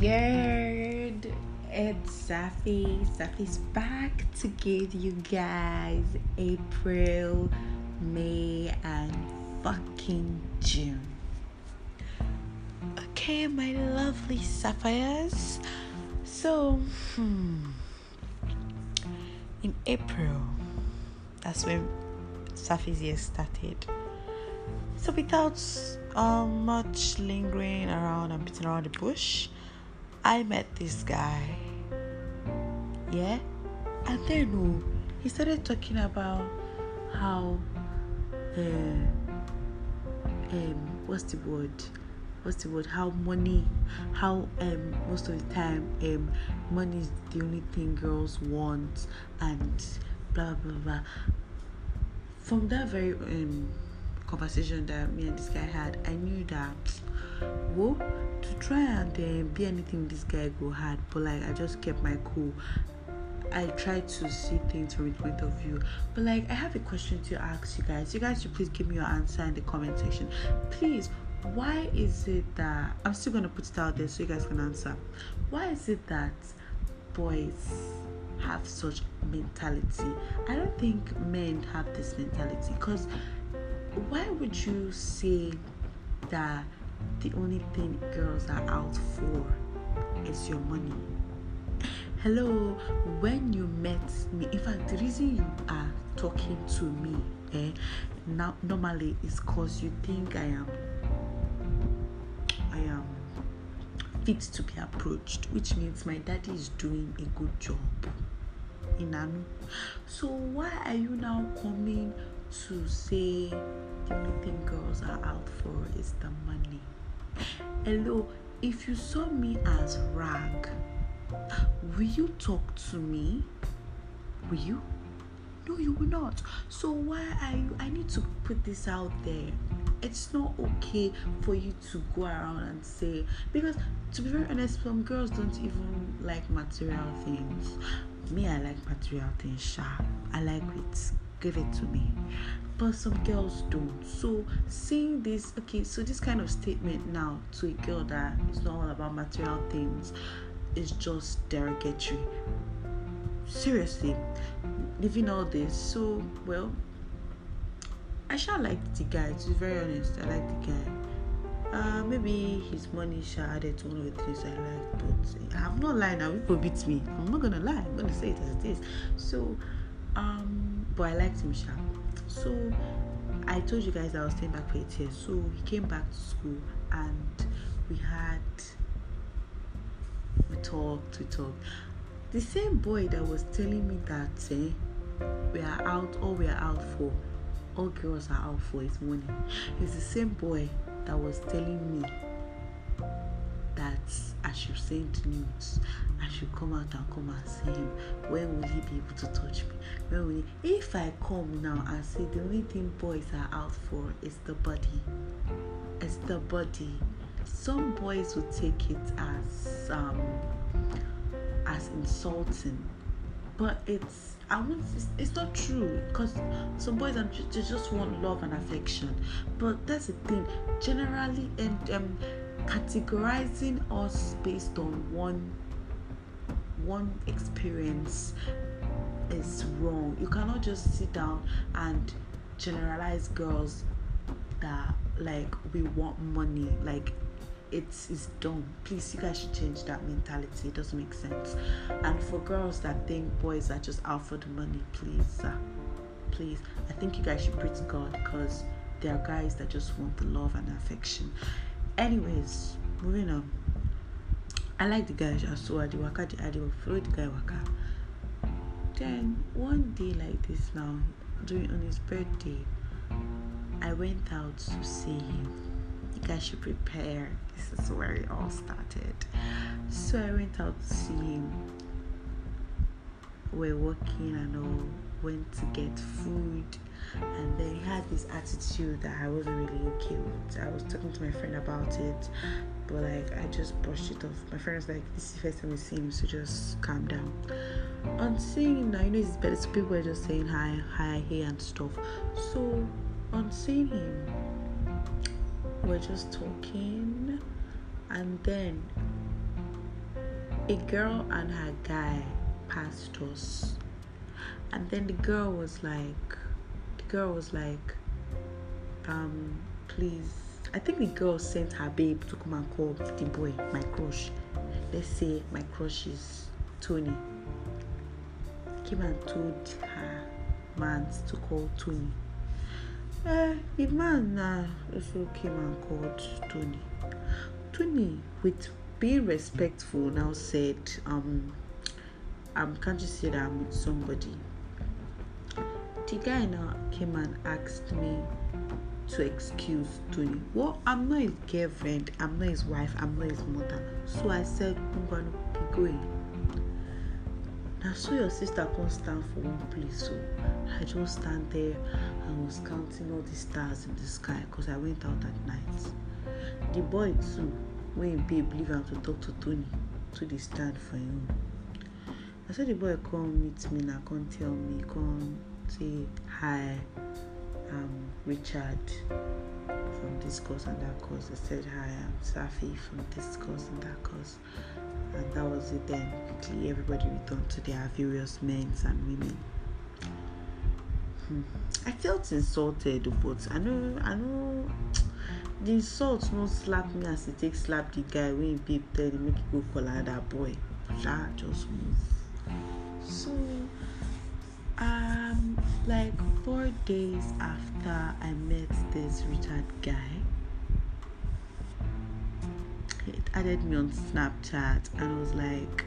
Yerd, it's Safi. Safi's back to give you guys April, May, and fucking June. Okay, my lovely sapphires. So, hmm, in April, that's when Safi's year started. So, without um, much lingering around and beating around the bush, I met this guy. Yeah? And then oh, he started talking about how, uh, um, what's the word? What's the word? How money, how um, most of the time, um, money is the only thing girls want, and blah blah blah. From that very um, conversation that me and this guy had, I knew that whoa to try and uh, be anything this guy go hard, but like I just kept my cool. I tried to see things from his point of view. But like I have a question to ask you guys. You guys should please give me your answer in the comment section. Please, why is it that I'm still gonna put it out there so you guys can answer. Why is it that boys have such mentality? I don't think men have this mentality because why would you say that the only thing girls are out for is your money? Hello, when you met me, in fact, the reason you are talking to me eh, now normally is because you think I am I am fit to be approached, which means my daddy is doing a good job. Inanu. So why are you now coming to say the only thing girls are out for is the money? Hello, if you saw me as rag, will you talk to me? Will you? No, you will not. So why are you? I need to put this out there. It's not okay for you to go around and say because to be very honest, some girls don't even like material things. Me, I like material things. Sha, I like it. Give it to me. But some girls don't. So seeing this, okay, so this kind of statement now to a girl that is not all about material things is just derogatory. Seriously, leaving all this. So well, I shall like the guy. To be very honest, I like the guy. Uh, maybe his money shall added to one of the things I like, but I'm not lying now. People beat me. I'm not gonna lie. I'm gonna say it as it is. So, um, but I liked him, sharp. So, I told you guys I was staying back for eight years. So he came back to school, and we had we talked, we talked. The same boy that was telling me that eh, we are out, all we are out for, all girls are out for is money. It's the same boy that was telling me that I should send news. I should come out and come and see him. When will he be able to touch me? When will he? If I come now and say the only thing boys are out for is the body, it's the body. Some boys will take it as um as insulting, but it's I want it's, not true because some boys are ju- they just want love and affection. But that's the thing. Generally, and um, categorizing us based on one one experience is wrong. You cannot just sit down and generalize girls that like we want money. Like it's it's dumb. Please you guys should change that mentality. It doesn't make sense. And for girls that think boys are just out for the money please please. I think you guys should pray to god because there are guys that just want the love and affection. Anyways moving on i like the guy so i did waka i did follow the guy waka then one day like this now during on his birthday i went out to see him you guys should prepare. This is where it all started. So I went out to see him. We're walking and all went to get food this attitude that I wasn't really okay with. I was talking to my friend about it, but like I just brushed it off. My friend was like, This is the first time we see him, so just calm down. On seeing him now, you know it's better so people are just saying hi, hi, hey and stuff. So on seeing him, we're just talking and then a girl and her guy passed us and then the girl was like girl was like um please i think the girl sent her babe to come and call the boy my crush. Let's say my crush is tony. Came and told her man to call tony. Uh, the man uh, also came and called tony. Tony with being respectful now said um um can't you see that i'm with somebody the guy now came and asked me to excuse Tony. Well, I'm not his girlfriend, I'm not his wife, I'm not his mother. So I said, I'm gonna be going. Now, so your sister can't stand for one place, so I just stand there and was counting all the stars in the sky because I went out at night. The boy too, when babe leave him to talk to Tony, to the stand for him. I said the boy come meet me now, come tell me, come say hi I'm Richard from this course and that course. I said hi, I'm Safi from this course and that course. And that was it then. Quickly everybody returned to their various men and women. Hmm. I felt insulted but I know I know the insult no slap me as it take slap the guy when babe tell him make he go call another boy. That just move. So like four days after I met this Richard guy, he added me on Snapchat and I was like,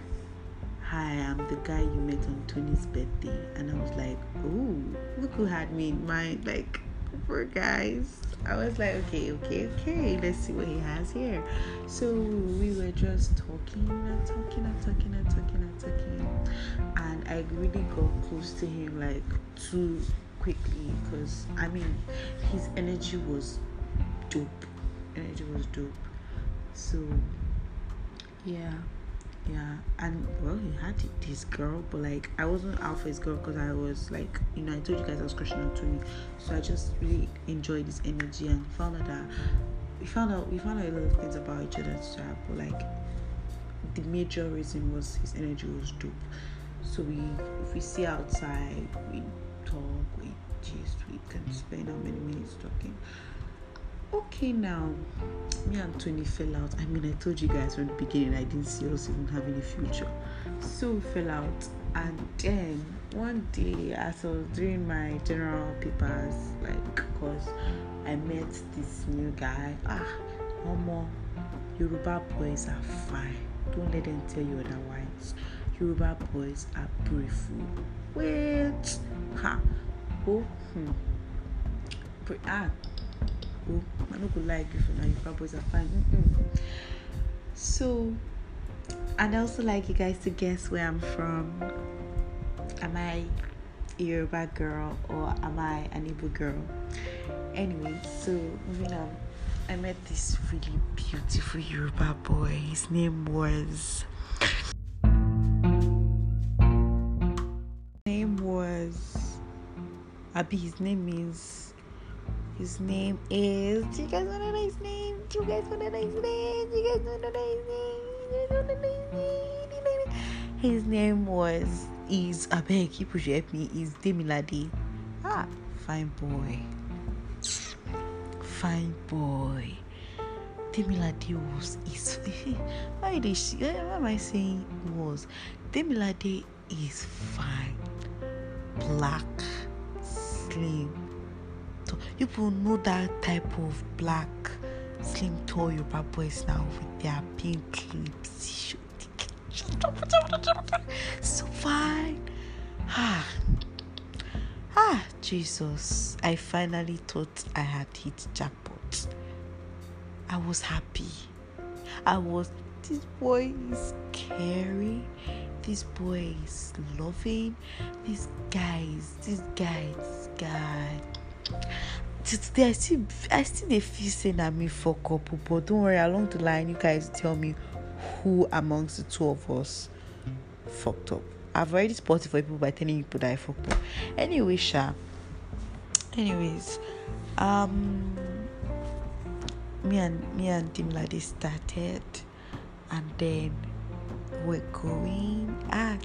Hi, I'm the guy you met on Tony's birthday. And I was like, Oh, look who had me in mind. Like, poor guys. I was like, okay, okay, okay, let's see what he has here. So we were just talking and talking and talking and talking and I really got close to him like too quickly because I mean, his energy was dope. Energy was dope. So, yeah yeah and well he had this girl but like i wasn't out for his girl because i was like you know i told you guys i was crushing on tony so i just really enjoyed his energy and found out that we found out we found out a lot of things about each other but like the major reason was his energy was dope. So we if we see outside we talk we just we can spend how many minutes talking. Okay now me and tony fell out. I mean i told you guys from the beginning i didn't see us even having a future. So we fell out and then one day as i was doing my general papers like because i met this new guy. Ah more yoruba boys are fine don't let them tell you otherwise. Yoruba boys are beautiful. Wait. Ha. Oh hmm. Ah. Oh i no go lie give now. yoruba boys are fine. Mm-mm. so and i also like you guys to guess where i'm from. Am i a yoruba girl or am i an igbo girl? Anyway so moving on i met this really beautiful yoruba boy his name was name was abi his name is his name is. Do you guys want to know his name? Do you guys want know his name? Do you guys want to know his name? His name? Was is I beg help me is Demilade. Ah, fine boy. Fine boy. Demilade was is why did she why am I saying was Demilade is fine. Black, slim, to you know that type of black, slim, toy tall Yoruba boys now with their pink lips. So fine. Jesus. I finally thought I had hit jackpot. I was happy. I was, this boy is scary. This boy is loving. This guy is, this guy, this guy today I still I still dey feel saying that me fuck up, but don't worry. Along the line, you guys tell me who amongst the two of us fucked up. I've already spotted for people by telling people that I fucked up. Anyway, Sha. Anyways, um, me and me and Demilade started, and then we're going. Ah,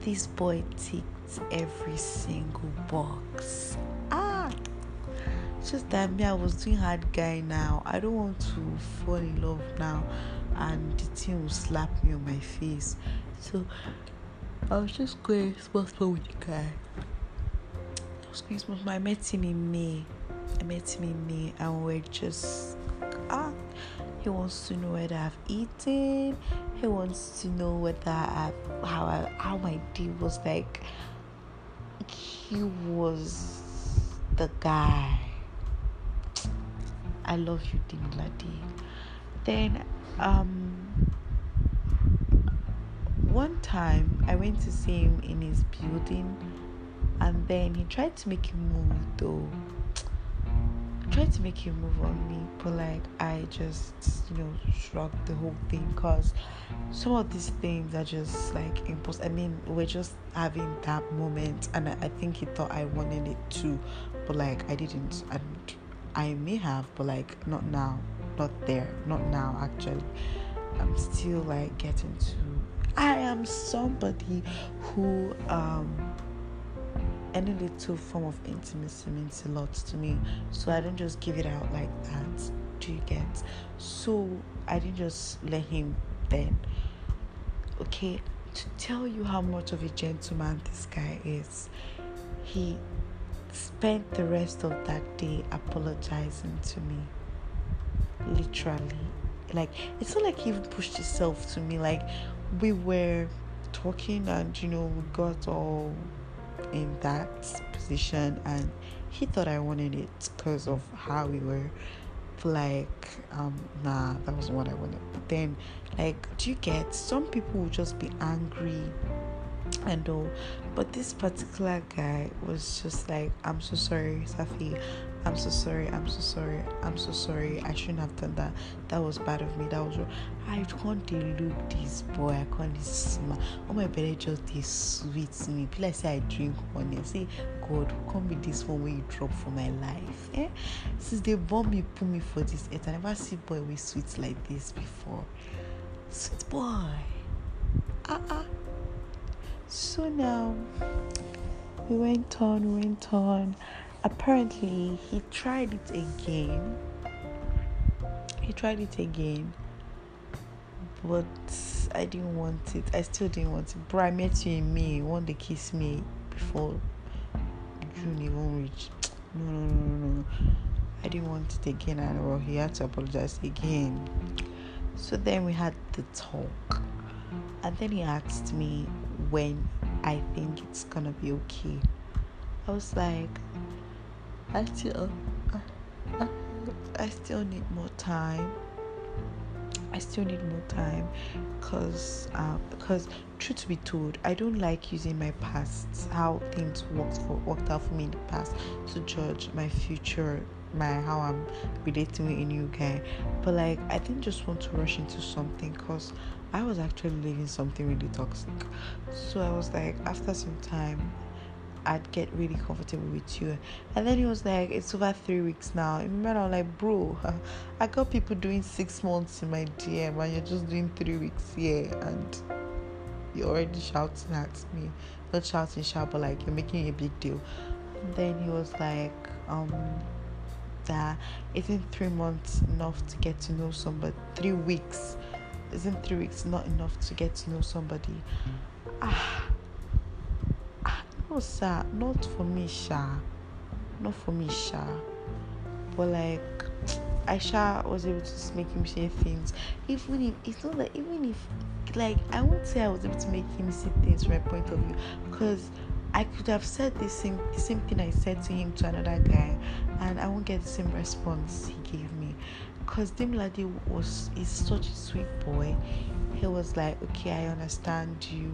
this boy ticked every single box. Ah, just that me, I was doing hard guy now. I don't want to fall in love now, and the thing will slap me on my face. So I was just going small small with the guy. Small. I met him in May. I met him in May, and we're just ah. He wants to know whether I've eaten. He wants to know whether I've how I, how my day was like. He was the guy. I love you, Demilade. Then um one time I went to see him in his building and then he tried to make him move though tried to make him move on me, but like I just, you know, shrugged the whole thing because some of these things are just like impossible. I mean, we're just having that moment, and I, I think he thought I wanted it too, but like I didn't, and I may have, but like not now, not there, not now actually. I'm still like getting to. I am somebody who um any little form of intimacy means a lot to me. So I don't just give it out like that. Do you get? So I didn't just let him then. Okay, to tell you how much of a gentleman this guy is, he spent the rest of that day apologizing to me. Literally. Like, it's not like he even pushed himself to me. Like, we were talking and, you know, we got all in that position and he thought I wanted it because of how we were like um nah that wasn't what I wanted. But then like do you get some people will just be angry and all but this particular guy was just like I'm so sorry Safi I'm so sorry. I'm so sorry. I'm so sorry. I shouldn't have done that. That was bad of me. That was wrong. I can't look this boy. I can't smile. Oh my belly just this sweet me. People say I drink honey. Say, God, can be this one when you drop for my life? Eh? Since they born me, put me for this I never see boy with sweet like this before. Sweet boy. Uh-uh. So now we went on, we went on apparently he tried it again. He tried it again but i didn't want it. I still didn't want it. Bro i met you in may. One day kiss me before june even reach. No no no no no i didn't want it again and well he had to apologize again. So then we had the talk. And then he asked me when i think it's gonna be okay. I was like I still, I, I still need more time. I still need more time because uh, because truth to be told, I don't like using my past how things worked for worked out for me in the past to judge my future, my how I'm relating with a new guy. But like I didn't just want to rush into something because I was actually living something really toxic. So I was like after some time I'd get really comfortable with you. And then he was like, It's over three weeks now. And I was like, Bro, I got people doing six months in my DM and you're just doing three weeks here and you're already shouting at me. Not shouting, shout, but like you're making a big deal. And then he was like, um, that isn't three months enough to get to know somebody? Three weeks isn't three weeks not enough to get to know somebody? Ah no sir not for me sha not for me sha but like I sha was able to make him say things even if it's not that even if like I won't say I was able to make him see things from my point of view because I could have said the same the same thing I said to him to another guy and I won't get the same response he gave me. Cause Demilade was is such a sweet boy. He was like, Okay, I understand you.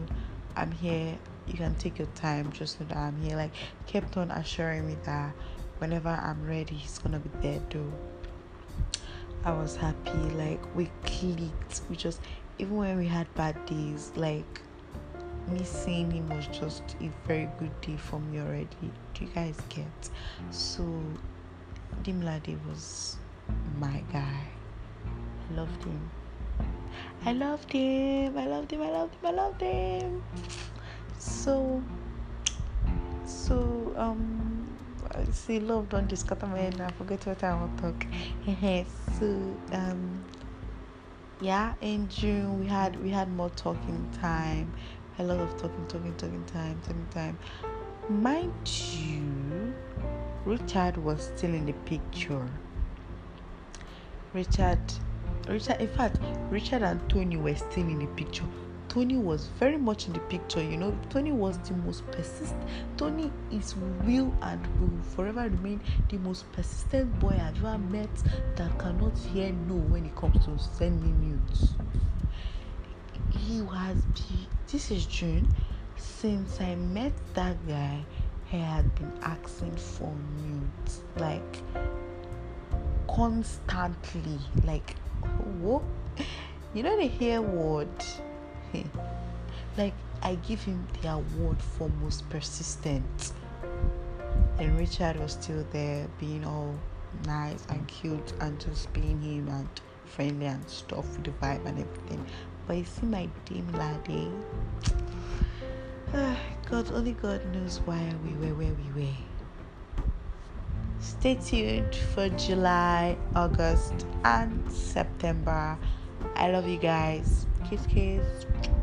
I'm here you can take your time just know that i'm here like kept on assuring me that whenever i'm ready he's gonna be there though i was happy like we clicked we just even when we had bad days like me seeing him was just a very good day for me already do you guys get so Demilade was my guy i loved him I loved him. I loved him. I loved him. I loved him. So, so um, see, love don't cut my head. I forget what I want to talk. so um, yeah, in June we had we had more talking time. A lot of talking, talking, talking time, talking time. Mind you, Richard was still in the picture. Richard Richard, in fact, Richard and Tony were still in the picture. Tony was very much in the picture, you know. Tony was the most persistent. Tony is will and will forever remain the most persistent boy I've ever met that cannot hear no when it comes to sending news. He has been, this is June. Since I met that guy, he had been asking for nudes. Like, constantly. Like, what? You know the hair word? Like I give him the award for most persistent. And Richard was still there being all nice and cute and just being him and friendly and stuff with the vibe and everything. But you see my Demilade. God only God knows why we were where we were. Stay tuned for July, August, and September. I love you guys. Kiss, kiss.